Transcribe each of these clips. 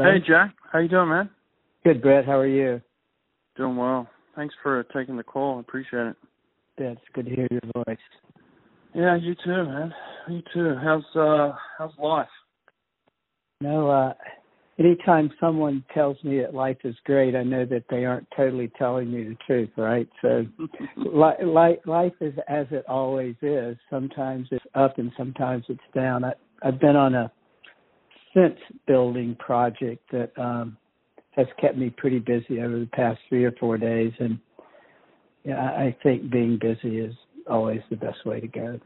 Hello. Hey, Jack. How you doing, man? Good, Brett. How are you? Doing well. Thanks for taking the call. I appreciate it. Yeah, it's good to hear your voice. Yeah, you too, man. You too. How's uh how's life? No, uh anytime someone tells me that life is great, I know that they aren't totally telling me the truth, right? So li- li- life is as it always is. Sometimes it's up and sometimes it's down. I, I've been on a fence building project that um has kept me pretty busy over the past three or four days and yeah, I I think being busy is always the best way to go.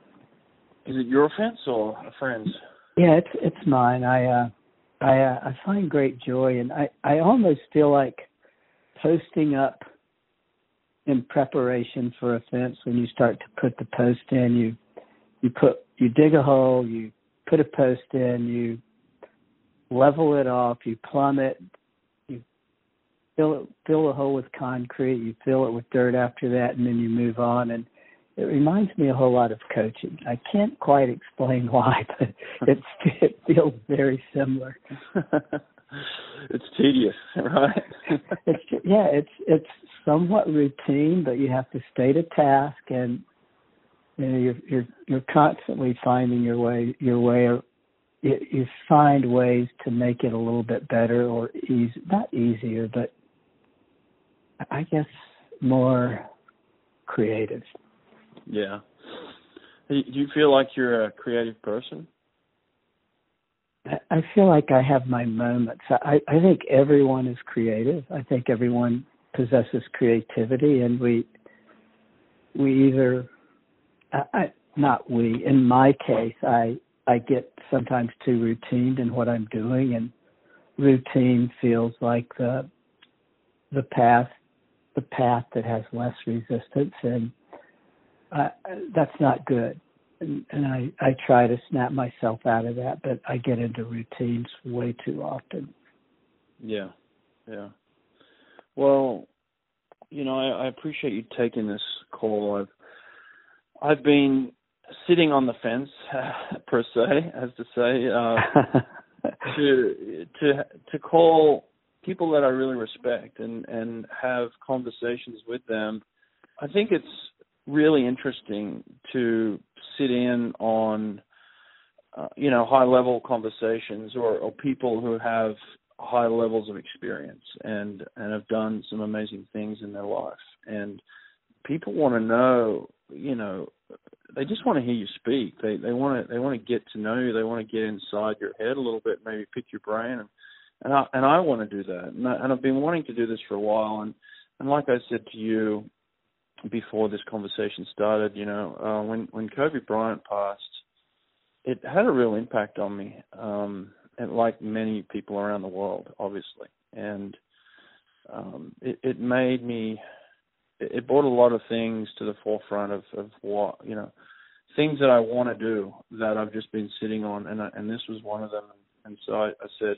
Is it your fence or a friend's? Yeah, it's it's mine. I uh I uh, I find great joy and I I almost feel like posting up in preparation for a fence when you start to put the post in you you put you dig a hole, you put a post in, you level it off, you plumb it, you fill it fill the hole with concrete, you fill it with dirt after that and then you move on and it reminds me a whole lot of coaching. I can't quite explain why, but it it feels very similar. it's tedious, right? it's yeah, it's it's somewhat routine, but you have to stay to task, and you know you're you're you're constantly finding your way your way. You, you find ways to make it a little bit better or easy, not easier, but I guess more creative. Yeah. Do you feel like you're a creative person? I feel like I have my moments. I, I think everyone is creative. I think everyone possesses creativity, and we we either I, I, not we. In my case, I I get sometimes too routine in what I'm doing, and routine feels like the the path the path that has less resistance, and that's not good and, and I I try to snap myself out of that, but I get into routines way too often. Yeah, yeah. Well, you know, I, I appreciate you taking this call. I've I've been sitting on the fence, per se, as to say, uh, to to to call people that I really respect and and have conversations with them. I think it's really interesting to sit in on uh, you know high level conversations or, or people who have high levels of experience and and have done some amazing things in their life and people want to know you know they just want to hear you speak. They they want to they want to get to know you. They want to get inside your head a little bit maybe pick your brain. And and I and I want to do that. And, I, and I've been wanting to do this for a while. And and like I said to you before this conversation started, you know, uh, when when Kobe Bryant passed, it had a real impact on me, um, and like many people around the world, obviously, and um, it, it made me. It brought a lot of things to the forefront of of what you know, things that I want to do that I've just been sitting on, and I, and this was one of them. And so I, I said,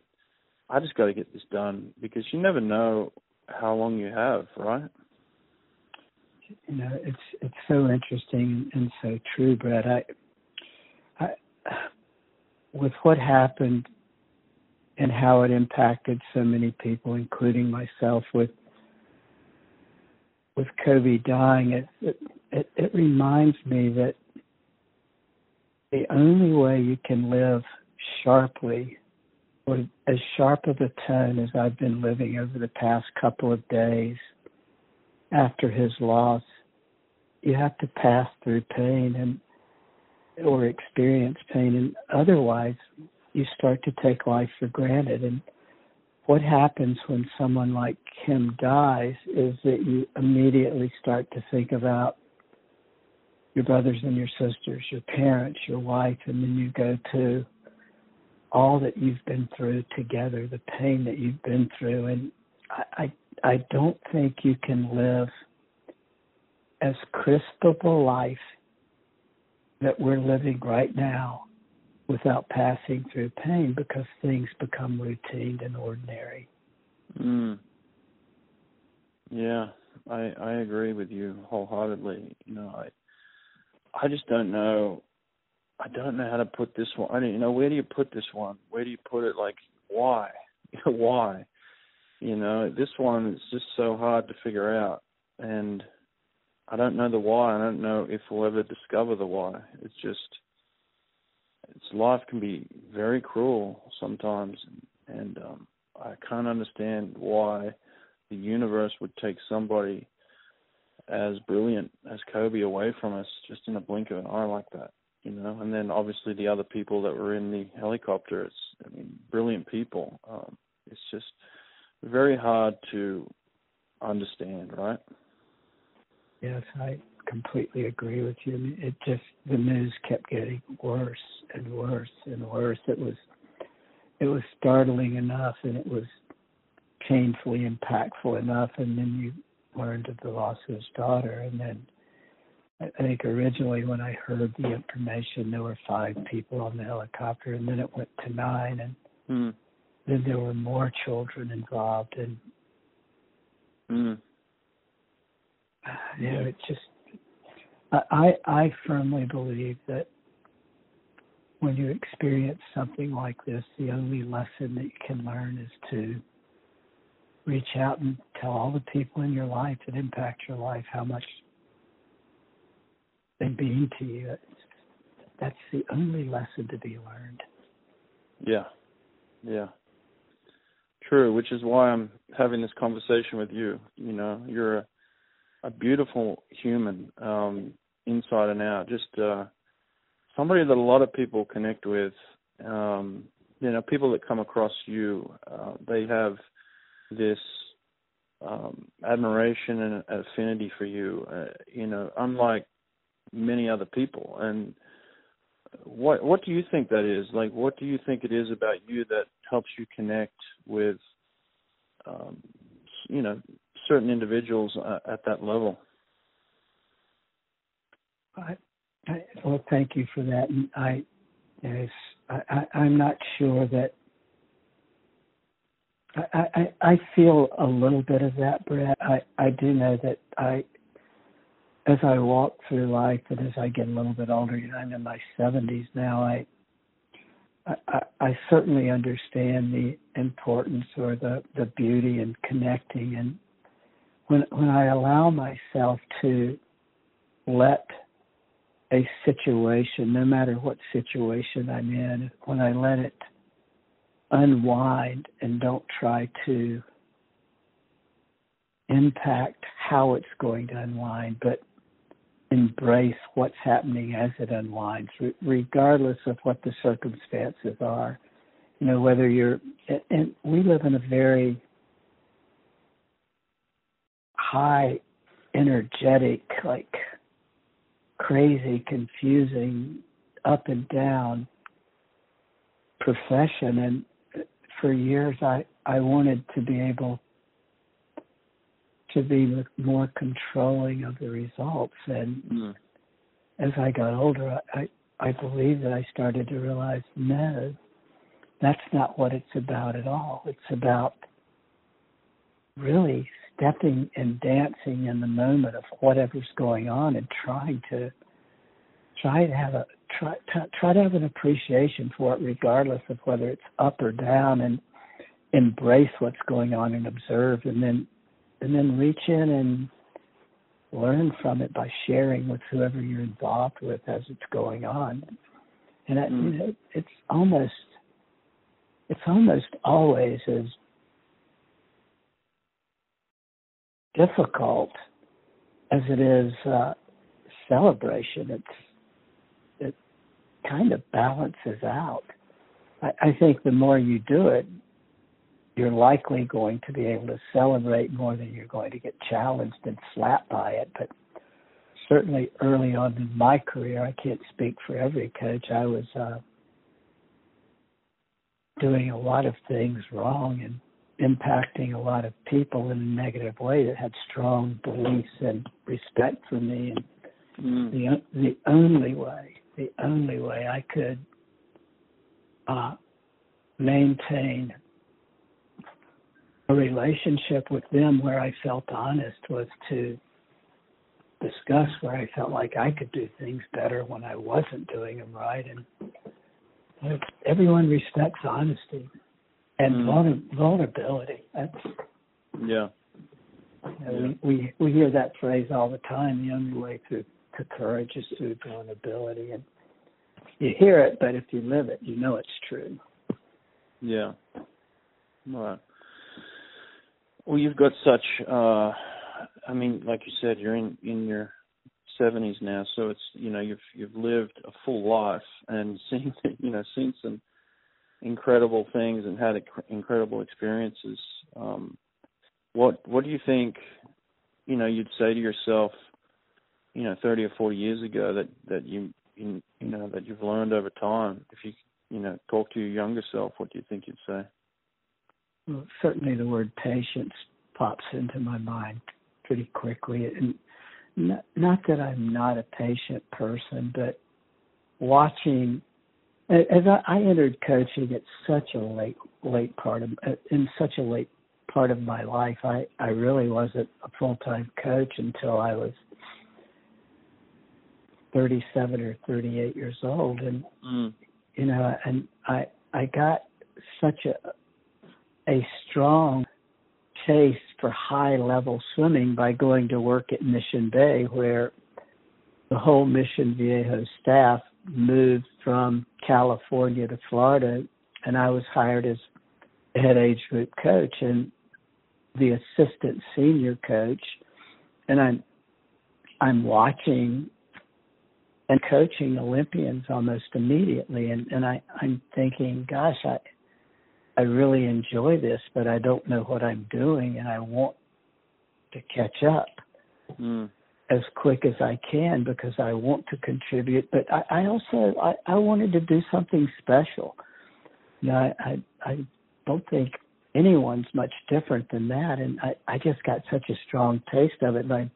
I just got to get this done because you never know how long you have, right? you know it's it's so interesting and so true brett i i with what happened and how it impacted so many people including myself with with kobe dying it it it, it reminds me that the only way you can live sharply or as sharp of a tone as I've been living over the past couple of days after his loss, you have to pass through pain and or experience pain and otherwise you start to take life for granted. And what happens when someone like Kim dies is that you immediately start to think about your brothers and your sisters, your parents, your wife, and then you go to all that you've been through together, the pain that you've been through, and I, I I don't think you can live as a life that we're living right now without passing through pain because things become routine and ordinary. Mm. Yeah, I I agree with you wholeheartedly. You know, I I just don't know I don't know how to put this one. I don't you know where do you put this one? Where do you put it like why? why? You know, this one is just so hard to figure out, and I don't know the why. I don't know if we'll ever discover the why. It's just, it's life can be very cruel sometimes, and um, I can't understand why the universe would take somebody as brilliant as Kobe away from us just in a blink of an eye like that, you know. And then obviously the other people that were in the helicopter, it's I mean, brilliant people. Um, it's just very hard to understand, right? Yes, I completely agree with you. It just the news kept getting worse and worse and worse. It was it was startling enough, and it was painfully impactful enough, and then you learned of the loss of his daughter, and then I think originally when I heard the information, there were five people on the helicopter, and then it went to nine, and mm. then there were more children involved, and mm. you know, it just I I firmly believe that when you experience something like this, the only lesson that you can learn is to reach out and tell all the people in your life that impact your life how much they mean to you. That's the only lesson to be learned. Yeah, yeah, true. Which is why I'm having this conversation with you. You know, you're a, a beautiful human, um, inside and out. Just uh, somebody that a lot of people connect with. Um, you know, people that come across you, uh, they have this um, admiration and affinity for you. Uh, you know, unlike many other people. And what what do you think that is? Like, what do you think it is about you that helps you connect with, um, you know, certain individuals uh, at that level? I, I, well, thank you for that. And I, yes, I, I, I'm not sure that I, I, I feel a little bit of that, Brett. I, I do know that I, as I walk through life and as I get a little bit older, you know, I'm in my 70s now. I, I, I certainly understand the importance or the, the beauty in connecting. And when when I allow myself to let a situation, no matter what situation I'm in, when I let it unwind and don't try to impact how it's going to unwind, but embrace what's happening as it unwinds, regardless of what the circumstances are. You know, whether you're, and we live in a very high, energetic, like crazy, confusing, up and down profession, and for years I I wanted to be able to be more controlling of the results. And mm. as I got older I I believe that I started to realize no that's not what it's about at all. It's about really stepping and dancing in the moment of whatever's going on and trying to try to have a try try to have an appreciation for it, regardless of whether it's up or down, and embrace what's going on and observe, and then and then reach in and learn from it by sharing with whoever you're involved with as it's going on. And mm. know, it's almost it's almost always as difficult as it is uh, celebration. It's it kind of balances out. I, I think the more you do it, you're likely going to be able to celebrate more than you're going to get challenged and slapped by it. But certainly early on in my career, I can't speak for every coach. I was uh, doing a lot of things wrong and impacting a lot of people in a negative way that had strong beliefs and respect for me. And mm. the the only way the only way I could uh, maintain a relationship with them where I felt honest was to discuss where I felt like I could do things better when I wasn't doing them right. And everyone respects honesty. And Mm. vulnerability. That's, Yeah. you know, we, we we hear that phrase all the time. The only way to to courage is through vulnerability, and you hear it, but if you live it, you know it's true. Yeah. Right. Well, you've got such. uh I mean, like you said, you're in in your seventies now, so it's you know you've you've lived a full life and seen you know seen some incredible things and had incredible experiences. Um, what what do you think? You know, you'd say to yourself, you know, thirty or forty years ago that that you you, you know that you've learned over time. If you you know talk to your younger self, what do you think you'd say? Well, certainly, the word patience pops into my mind pretty quickly, and not, not that I'm not a patient person, but watching as I, I entered coaching at such a late late part of in such a late part of my life. I I really wasn't a full time coach until I was 37 or 38 years old, and Mm. you know, and I I got such a a strong taste for high level swimming by going to work at Mission Bay, where the whole Mission Viejo staff moved from California to Florida, and I was hired as head age group coach and the assistant senior coach, and I'm I'm watching and coaching Olympians almost immediately, and and I I'm thinking, gosh, I I really enjoy this, but I don't know what I'm doing, and I want to catch up. Mm. As quick as I can because I want to contribute. But I, I also I, I wanted to do something special. You know, I, I I don't think anyone's much different than that, and I I just got such a strong taste of it. My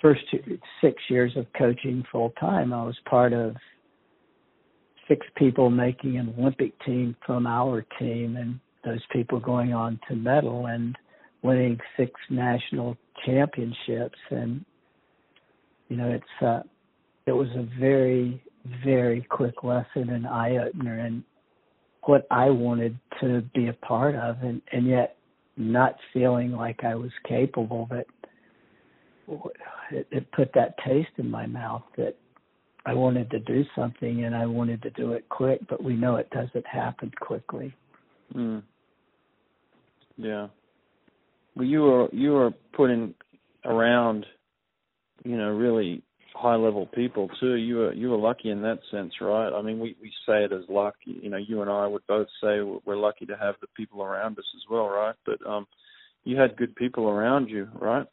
first two, six years of coaching full time, I was part of six people making an Olympic team from our team, and those people going on to medal and winning six national championships. And you know, it's uh, it was a very very quick lesson and eye opener, and what I wanted to be a part of, and and yet not feeling like I was capable, but it, it put that taste in my mouth that I wanted to do something and I wanted to do it quick, but we know it doesn't happen quickly. Mm. Yeah. Well, you were you were putting around, you know, really high level people too. You were you were lucky in that sense, right? I mean, we we say it as luck. You know, you and I would both say we're lucky to have the people around us as well, right? But um, you had good people around you, right?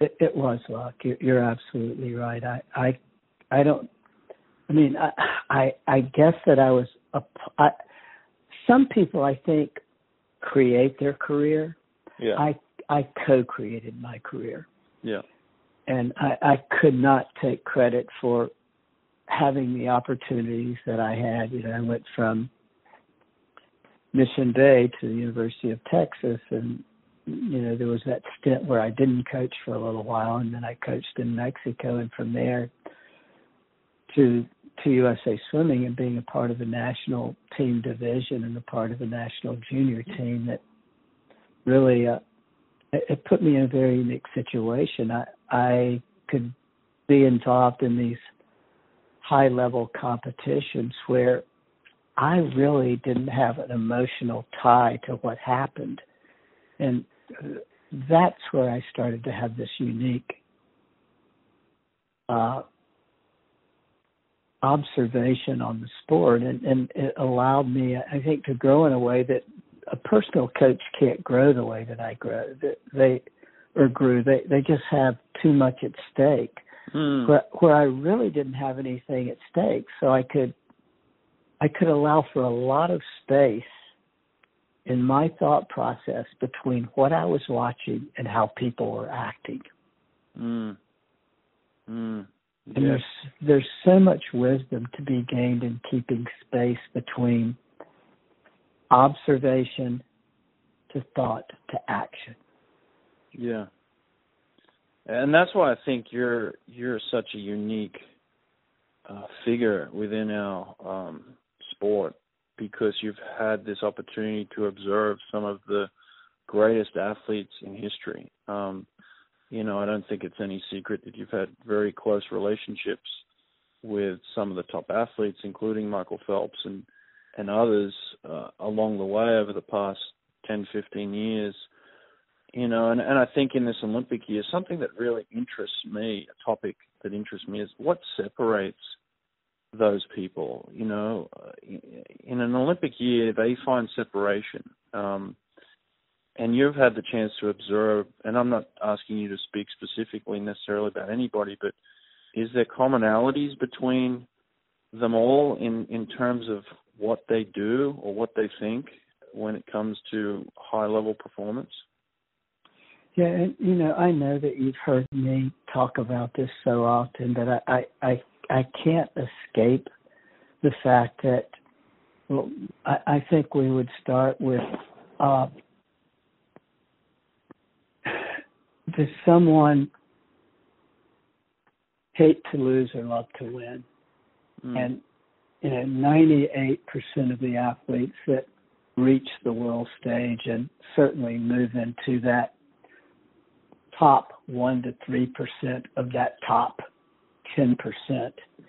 It, it was luck. You're, you're absolutely right. I I I don't. I mean, I I, I guess that I was a. I, some people, I think, create their career. Yeah. I I co-created my career. Yeah. And I, I could not take credit for having the opportunities that I had. You know, I went from Mission Bay to the University of Texas, and you know there was that stint where I didn't coach for a little while, and then I coached in Mexico, and from there to to USA Swimming and being a part of the national team division and a part of the national junior team that really uh, it, it put me in a very unique situation. I I could be involved in these high level competitions where I really didn't have an emotional tie to what happened. And that's where I started to have this unique uh, observation on the sport. And, and it allowed me, I think, to grow in a way that a personal coach can't grow the way that I grow. They or grew. They they just have too much at stake. Mm. Where where I really didn't have anything at stake, so I could I could allow for a lot of space in my thought process between what I was watching and how people were acting. Mm. Mm. And there's there's so much wisdom to be gained in keeping space between observation to thought to action. Yeah. And that's why I think you're you're such a unique uh, figure within our um, sport. because you've had this opportunity to observe some of the greatest athletes in history. Um, you know, I don't think it's any secret that you've had very close relationships with some of the top athletes, including Michael Phelps and and others uh, along the way over the past 10, 15 years. You know, and, and I think in this Olympic year, something that really interests me, a topic that interests me, is what separates those people. You know, uh, in an Olympic year, they find separation. Um, and you've had the chance to observe, and I'm not asking you to speak specifically necessarily about anybody, but is there commonalities between them all in, in terms of what they do or what they think when it comes to high level performance? Yeah, and you know, I know that you've heard me talk about this so often that I I I, I can't escape the fact that well, I, I think we would start with uh, does someone hate to lose or love to win? Mm. And you know, 98% of the athletes that reach the world stage and certainly move into that top 1 to 3% of that top 10%,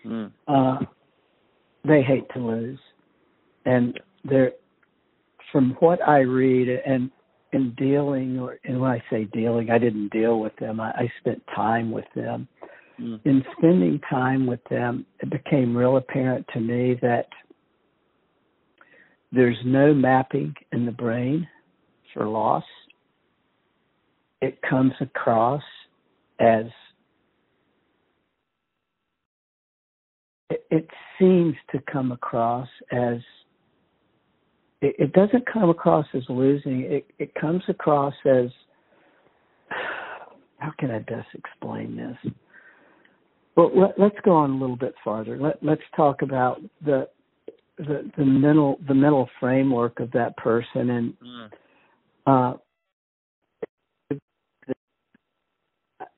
mm. uh, they hate to lose. And they're, from what I read and in dealing, or and when I say dealing, I didn't deal with them. I, I spent time with them. Mm. In spending time with them, it became real apparent to me that there's no mapping in the brain for loss. It comes across as it, seems to come across as it, doesn't come across as losing. It it comes across as how can I best explain this? Well, let, us go on a little bit farther. Let, let's talk about the, the the mental the mental framework of that person and mm. uh,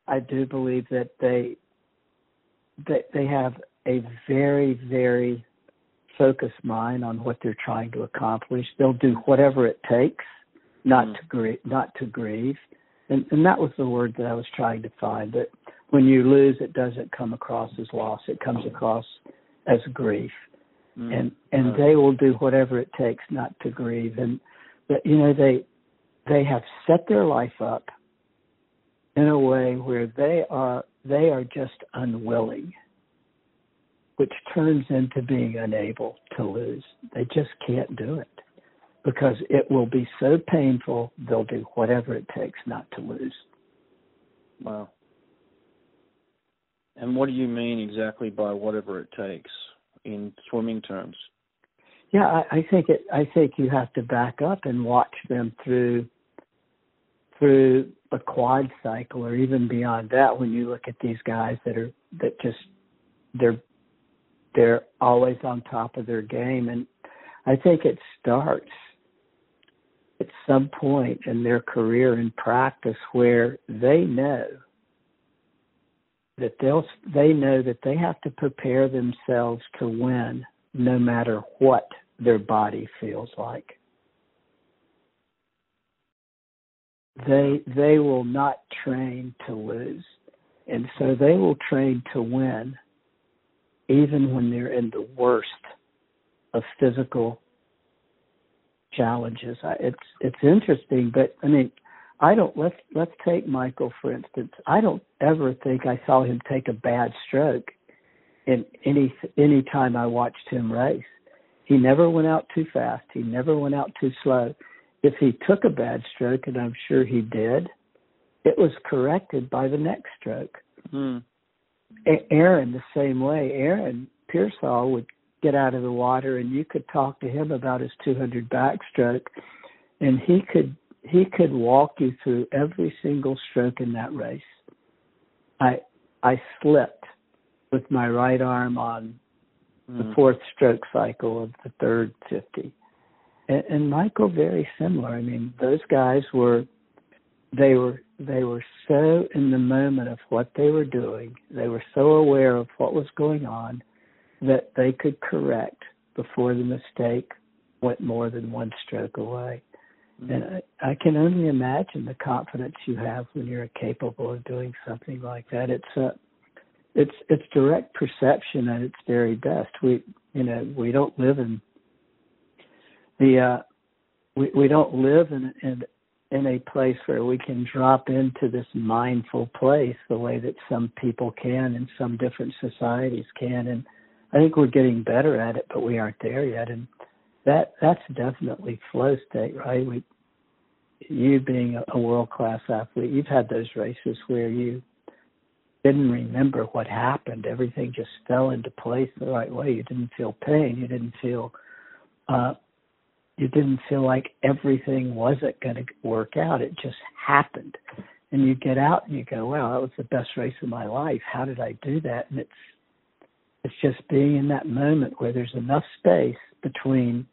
I do believe that they that they have a very very focused mind on what they're trying to accomplish. They'll do whatever it takes not mm. to grieve, not to grieve, and and that was the word that I was trying to find. That when you lose, it doesn't come across as loss; it comes across as grief, mm. and and they will do whatever it takes not to grieve. And but you know they they have set their life up in a way where they are they are just unwilling which turns into being unable to lose. They just can't do it because it will be so painful, they'll do whatever it takes not to lose. Wow. And what do you mean exactly by whatever it takes in swimming terms? Yeah, I, I think it. I think you have to back up and watch them through through a quad cycle, or even beyond that. When you look at these guys that are that just they're they're always on top of their game. And I think it starts at some point in their career in practice where they know that they'll they know that they have to prepare themselves to win no matter what their body feels like. They they will not train to lose. And so they will train to win even when they're in the worst of physical challenges. It's it's interesting, but I mean, I don't let's let's take Michael for instance. I don't ever think I saw him take a bad stroke in any any time I watched him race. He never went out too fast. He never went out too slow. If he took a bad stroke, and I'm sure he did, it was corrected by the next stroke. Hmm. Aaron the same way. Aaron Peirsol would get out of the water, and you could talk to him about his 200 backstroke, and he could he could walk you through every single stroke in that race. I I slipped with my right arm on the mm. fourth stroke cycle of the third 50. And, and Michael very similar. I mean, those guys were they were they were so in the moment of what they were doing, they were so aware of what was going on that they could correct before the mistake went more than one stroke away. Mm-hmm. And I, I can only imagine the confidence you have when you're capable of doing something like that. It's a it's it's direct perception at its very best. We you know we don't live in the uh, we we don't live in in in a place where we can drop into this mindful place the way that some people can and some different societies can. And I think we're getting better at it but we aren't there yet. And that that's definitely flow state right? We you being a, world class athlete you've had those races where you didn't remember what happened. Everything just fell into place the right way. You didn't feel pain. You didn't feel uh you didn't feel like everything wasn't going to work out. It just happened. And you get out and you go, wow, that was the best race of my life. How did I do that? And it's it's just being in that moment where there's enough space between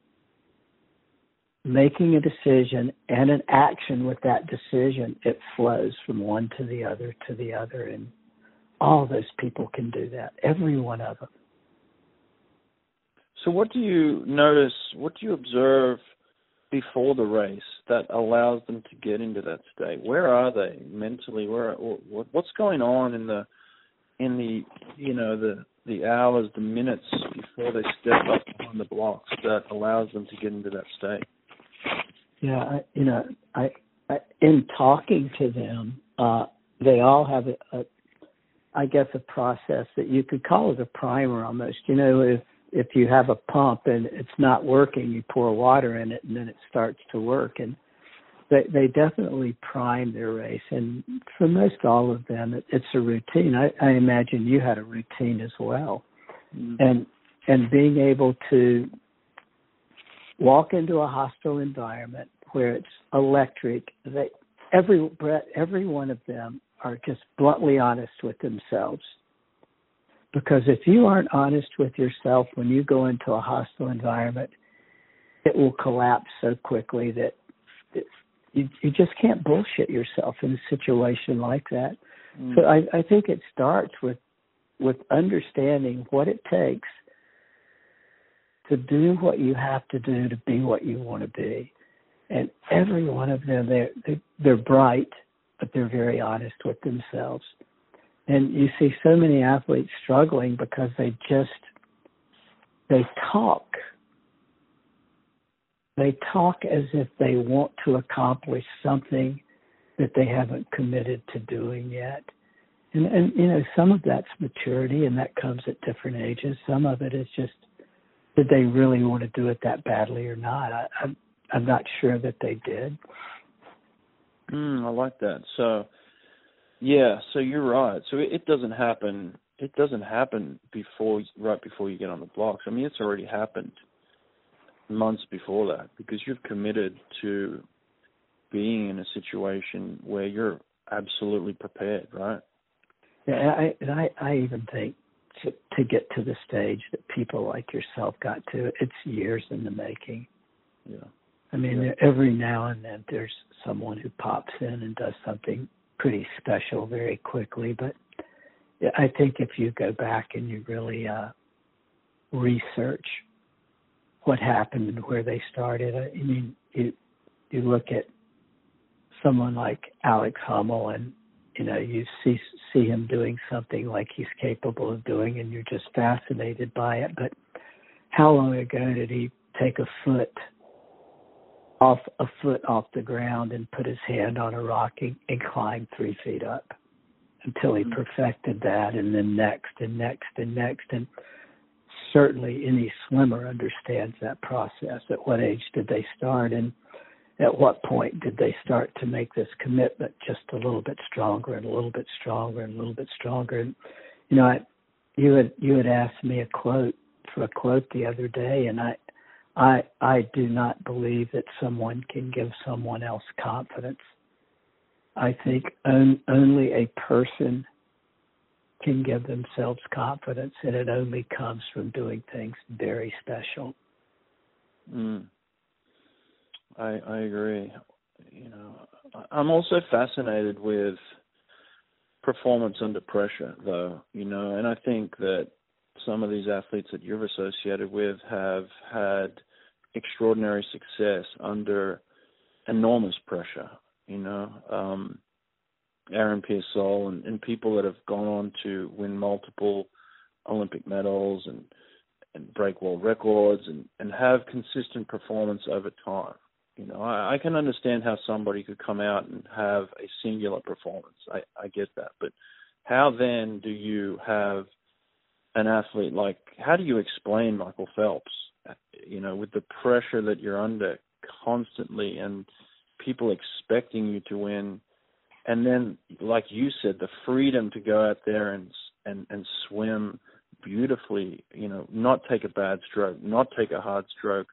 making a decision and an action with that decision. It flows from one to the other to the other. And all those people can do that, every one of them. So, what do you notice? What do you observe before the race that allows them to get into that state? Where are they mentally? Where what, what's going on in the in the you know the the hours, the minutes before they step up on the blocks that allows them to get into that state? Yeah, I, you know, I, I in talking to them, uh, they all have a, a, I guess, a process that you could call it a primer almost. You know, if if you have a pump and it's not working, you pour water in it and then it starts to work. And they they definitely prime their race. And for most all of them, it, it's a routine. I, I imagine you had a routine as well. Mm-hmm. And and being able to walk into a hostile environment where it's electric, they every every one of them are just bluntly honest with themselves because if you aren't honest with yourself when you go into a hostile environment, it will collapse so quickly that you, you just can't bullshit yourself in a situation like that. Mm. So I, I think it starts with with understanding what it takes to do what you have to do to be what you want to be. And every one of them, they're, they're, they're bright, but they're very honest with themselves. And you see so many athletes struggling because they just they talk. They talk as if they want to accomplish something that they haven't committed to doing yet. And, and you know, some of that's maturity, and that comes at different ages. Some of it is just did they really want to do it that badly or not? I, I'm I'm not sure that they did. Mm, I like that. So yeah, so you're right. So it, it doesn't happen. It doesn't happen before right before you get on the blocks. I mean, it's already happened months before that because you've committed to being in a situation where you're absolutely prepared, right? Yeah, I and I, I even think to, to get to the stage that people like yourself got to, it's years in the making. Yeah. I mean, yeah. every now and then there's someone who pops in and does something pretty special very quickly. But I think if you go back and you really uh, research what happened and where they started, I mean, you you look at someone like Alex Honnold and you know you see see him doing something like he's capable of doing, and you're just fascinated by it. But how long ago did he take a foot off a foot off the ground and put his hand on a rock and, and climbed three feet up until he mm-hmm. perfected that and then next and next and next. And certainly any swimmer understands that process. At what age did they start? And at what point did they start to make this commitment just a little bit stronger and a little bit stronger and a little bit stronger? And you know I, you had you had asked me a quote for a quote the other day and I I I do not believe that someone can give someone else confidence. I think on, only a person can give themselves confidence, and it only comes from doing things very special. Mm. I I agree. You know, I'm also fascinated with performance under pressure, though. You know, and I think that some of these athletes that you've associated with have had extraordinary success under enormous pressure. You know, um, Aaron Peirsol and, and people that have gone on to win multiple Olympic medals and and break world records and and have consistent performance over time. You know, I, I can understand how somebody could come out and have a singular performance. I, I get that, but how then do you have an athlete like? How do you explain Michael Phelps? You know, with the pressure that you're under constantly and people expecting you to win and then like you said the freedom to go out there and and and swim beautifully you know not take a bad stroke not take a hard stroke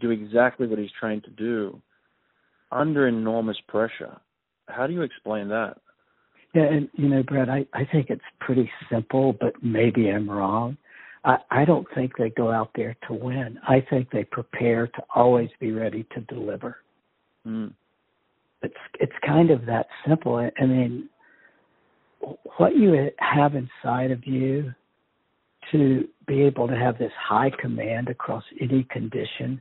do exactly what he's trained to do under enormous pressure how do you explain that yeah and you know brett i i think it's pretty simple but maybe i'm wrong i i don't think they go out there to win i think they prepare to always be ready to deliver mm it's it's kind of that simple. I mean, what you have inside of you to be able to have this high command across any condition,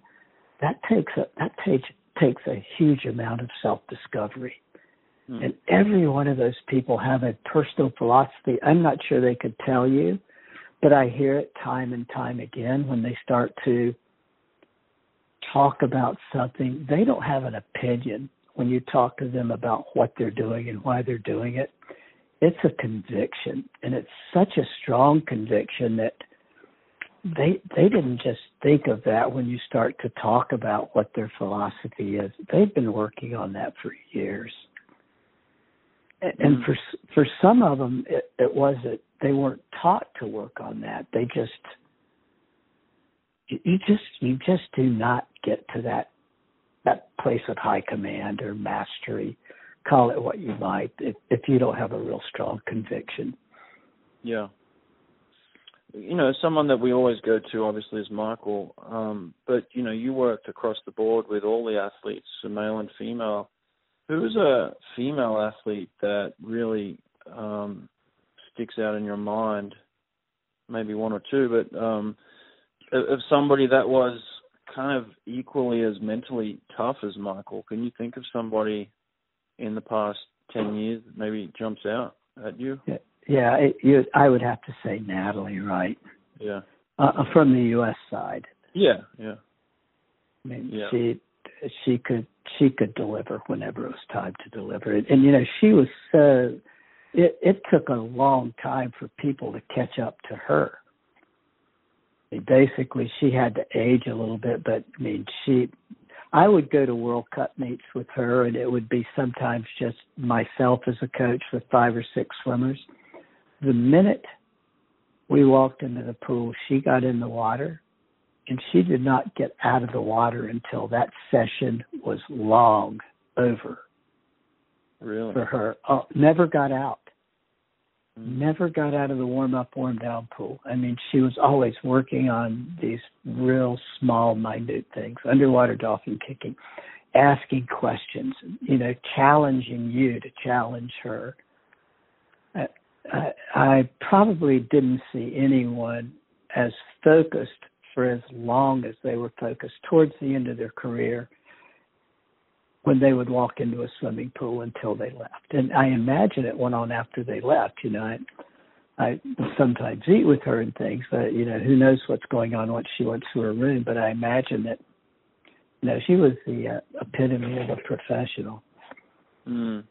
that takes a that takes takes a huge amount of self discovery. Hmm. And every one of those people have a personal philosophy. I'm not sure they could tell you, but I hear it time and time again when they start to talk about something. They don't have an opinion when you talk to them about what they're doing and why they're doing it, it's a conviction, and it's such a strong conviction that they they didn't just think of that when you start to talk about what their philosophy is. They've been working on that for years, and, and for for some of them, it, it was that They weren't taught to work on that. They just you just you just do not get to that that place of high command or mastery, call it what you might, if, if you don't have a real strong conviction. Yeah. You know, someone that we always go to obviously is Michael, um, but you know, you worked across the board with all the athletes, male and female. Who's a female athlete that really um, sticks out in your mind? Maybe one or two, but um, of somebody that was kind of equally as mentally tough as Michael. Can you think of somebody in the past ten years that maybe jumps out at you? Yeah, yeah it, you, I would have to say Natalie, right? Yeah. Uh, uh from the U.S. side. Yeah, yeah. I mean, yeah. she she could she could deliver whenever it was time to deliver it, and you know she was so. It it took a long time for people to catch up to her basically she had to age a little bit, but I mean she I would go to World Cup meets with her and it would be sometimes just myself as a coach with five or six swimmers. The minute we walked into the pool, she got in the water and she did not get out of the water until that session was long over. Really? For her. Oh, never got out hmm. never got out of the warm up, warm down pool. I mean, she was always working on these real small, minute things, underwater dolphin kicking, asking questions, you know, challenging you to challenge her. I, I, I probably didn't see anyone as focused for as long as they were focused towards the end of their career when they would walk into a swimming pool until they left. And I imagine it went on after they left. You know, I, I sometimes eat with her and things, but you know, who knows what's going on once she went to her room. But I imagine that, you know, she was the uh, epitome of a professional. Mm.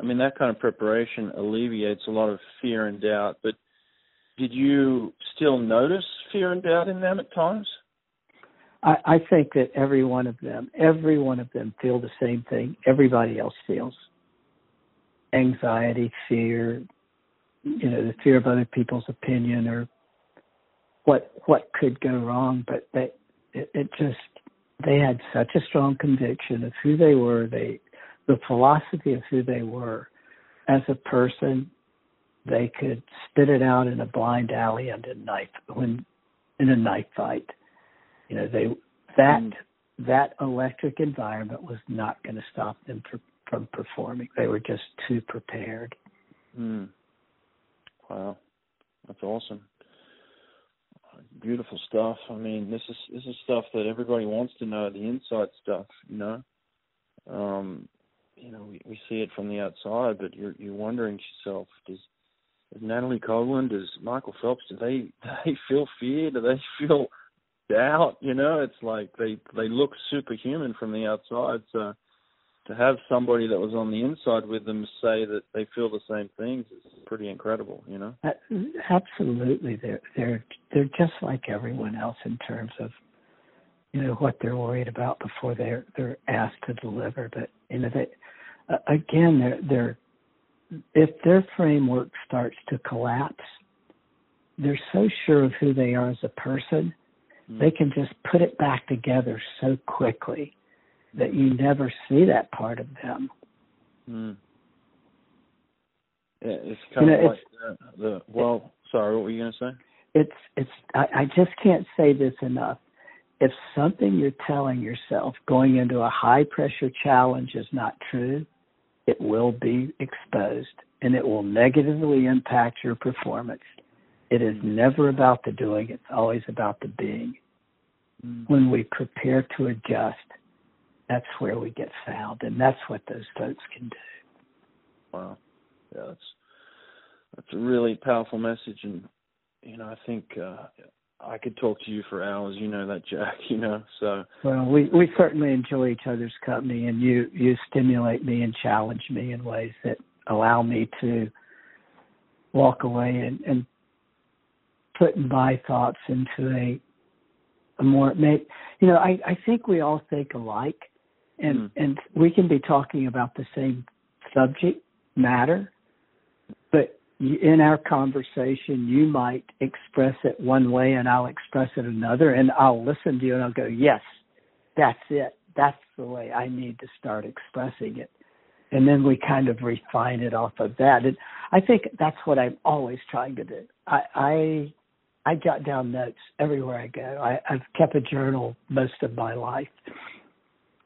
I mean, that kind of preparation alleviates a lot of fear and doubt. But did you still notice fear and doubt in them at times? I, I think that every one of them, every one of them feel the same thing everybody else feels. Anxiety, fear, you know, the fear of other people's opinion or what what could go wrong, but they it, it just they had such a strong conviction of who they were, they the philosophy of who they were as a person, they could spit it out in a blind alley and a knife when in a knife fight you know, they that mm. that electric environment was not going to stop them for, from performing. They were just too prepared. Mm. Wow, that's awesome. beautiful stuff. I mean, this is this is stuff that everybody wants to know, the inside stuff, you know. Um, you know, we, we see it from the outside, but you're you're wondering to yourself, does, does Natalie Coughlin, does Michael Phelps, do they they feel fear? Do they feel doubt? You know, it's like they they look superhuman from the outside. So to have somebody that was on the inside with them say that they feel the same things is pretty incredible, you know. Absolutely, they're they're they're just like everyone else in terms of you know what they're worried about before they're they're asked to deliver. But you know they again they're they're if their framework starts to collapse, they're so sure of who they are as a person, mm. they can just put it back together so quickly that you never see that part of them. Mm. Yeah, it's kind you know, of like the, the well. Sorry, what were you going to say? It's it's. I, I just can't say this enough. If something you're telling yourself going into a high pressure challenge is not true, it will be exposed and it will negatively impact your performance. It is hmm. never about the doing, it's always about the being. Mm. When we prepare to adjust, that's where we get found, and that's what those folks can do. Wow, yeah, that's that's a really powerful message, and you know, I think uh, I could talk to you for hours. You know that, Jack. You know, so well, we we certainly enjoy each other's company, and you you stimulate me and challenge me in ways that allow me to walk away and, and put my thoughts into a a more you know I I think we all think alike and mm. and we can be talking about the same subject matter, in our conversation, you might express it one way, and I'll express it another, and I'll listen to you, and I'll go, "Yes, that's it. That's the way I need to start expressing it." And then we kind of refine it off of that. And I think that's what I'm always trying to do. I I, I jot down notes everywhere I go. I, I've kept a journal most of my life,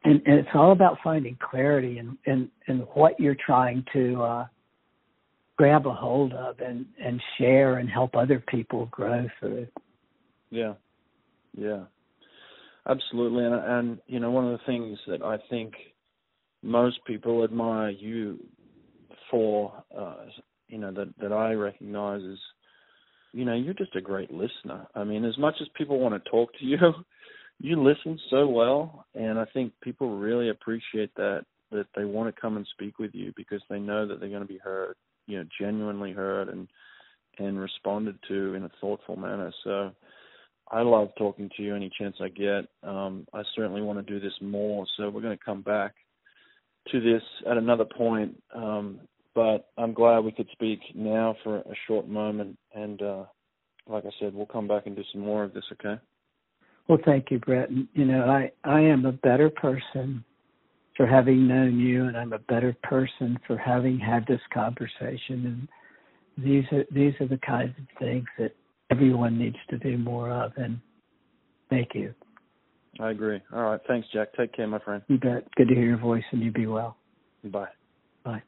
and, and it's all about finding clarity in, in, in what you're trying to uh, grab a hold of and, and share and help other people grow through. Yeah, yeah, absolutely. And, and you know, one of the things that I think most people admire you for, uh, you know, that that I recognize is, you know, you're just a great listener. I mean, as much as people want to talk to you you listen so well, and I think people really appreciate that that they want to come and speak with you because they know that they're going to be heard, you know, genuinely heard and and responded to in a thoughtful manner. So I love talking to you any chance I get. Um, I certainly want to do this more, so we're going to come back to this at another point. Um, but I'm glad we could speak now for a short moment, and uh, like I said, we'll come back and do some more of this. Okay. Well, thank you, Brett. You know, I I am a better person for having known you, and I'm a better person for having had this conversation. And these are these are the kinds of things that everyone needs to do more of. And thank you. I agree. All right. Thanks, Jack. Take care, my friend. You bet. Good to hear your voice, and you be well. Bye. Bye.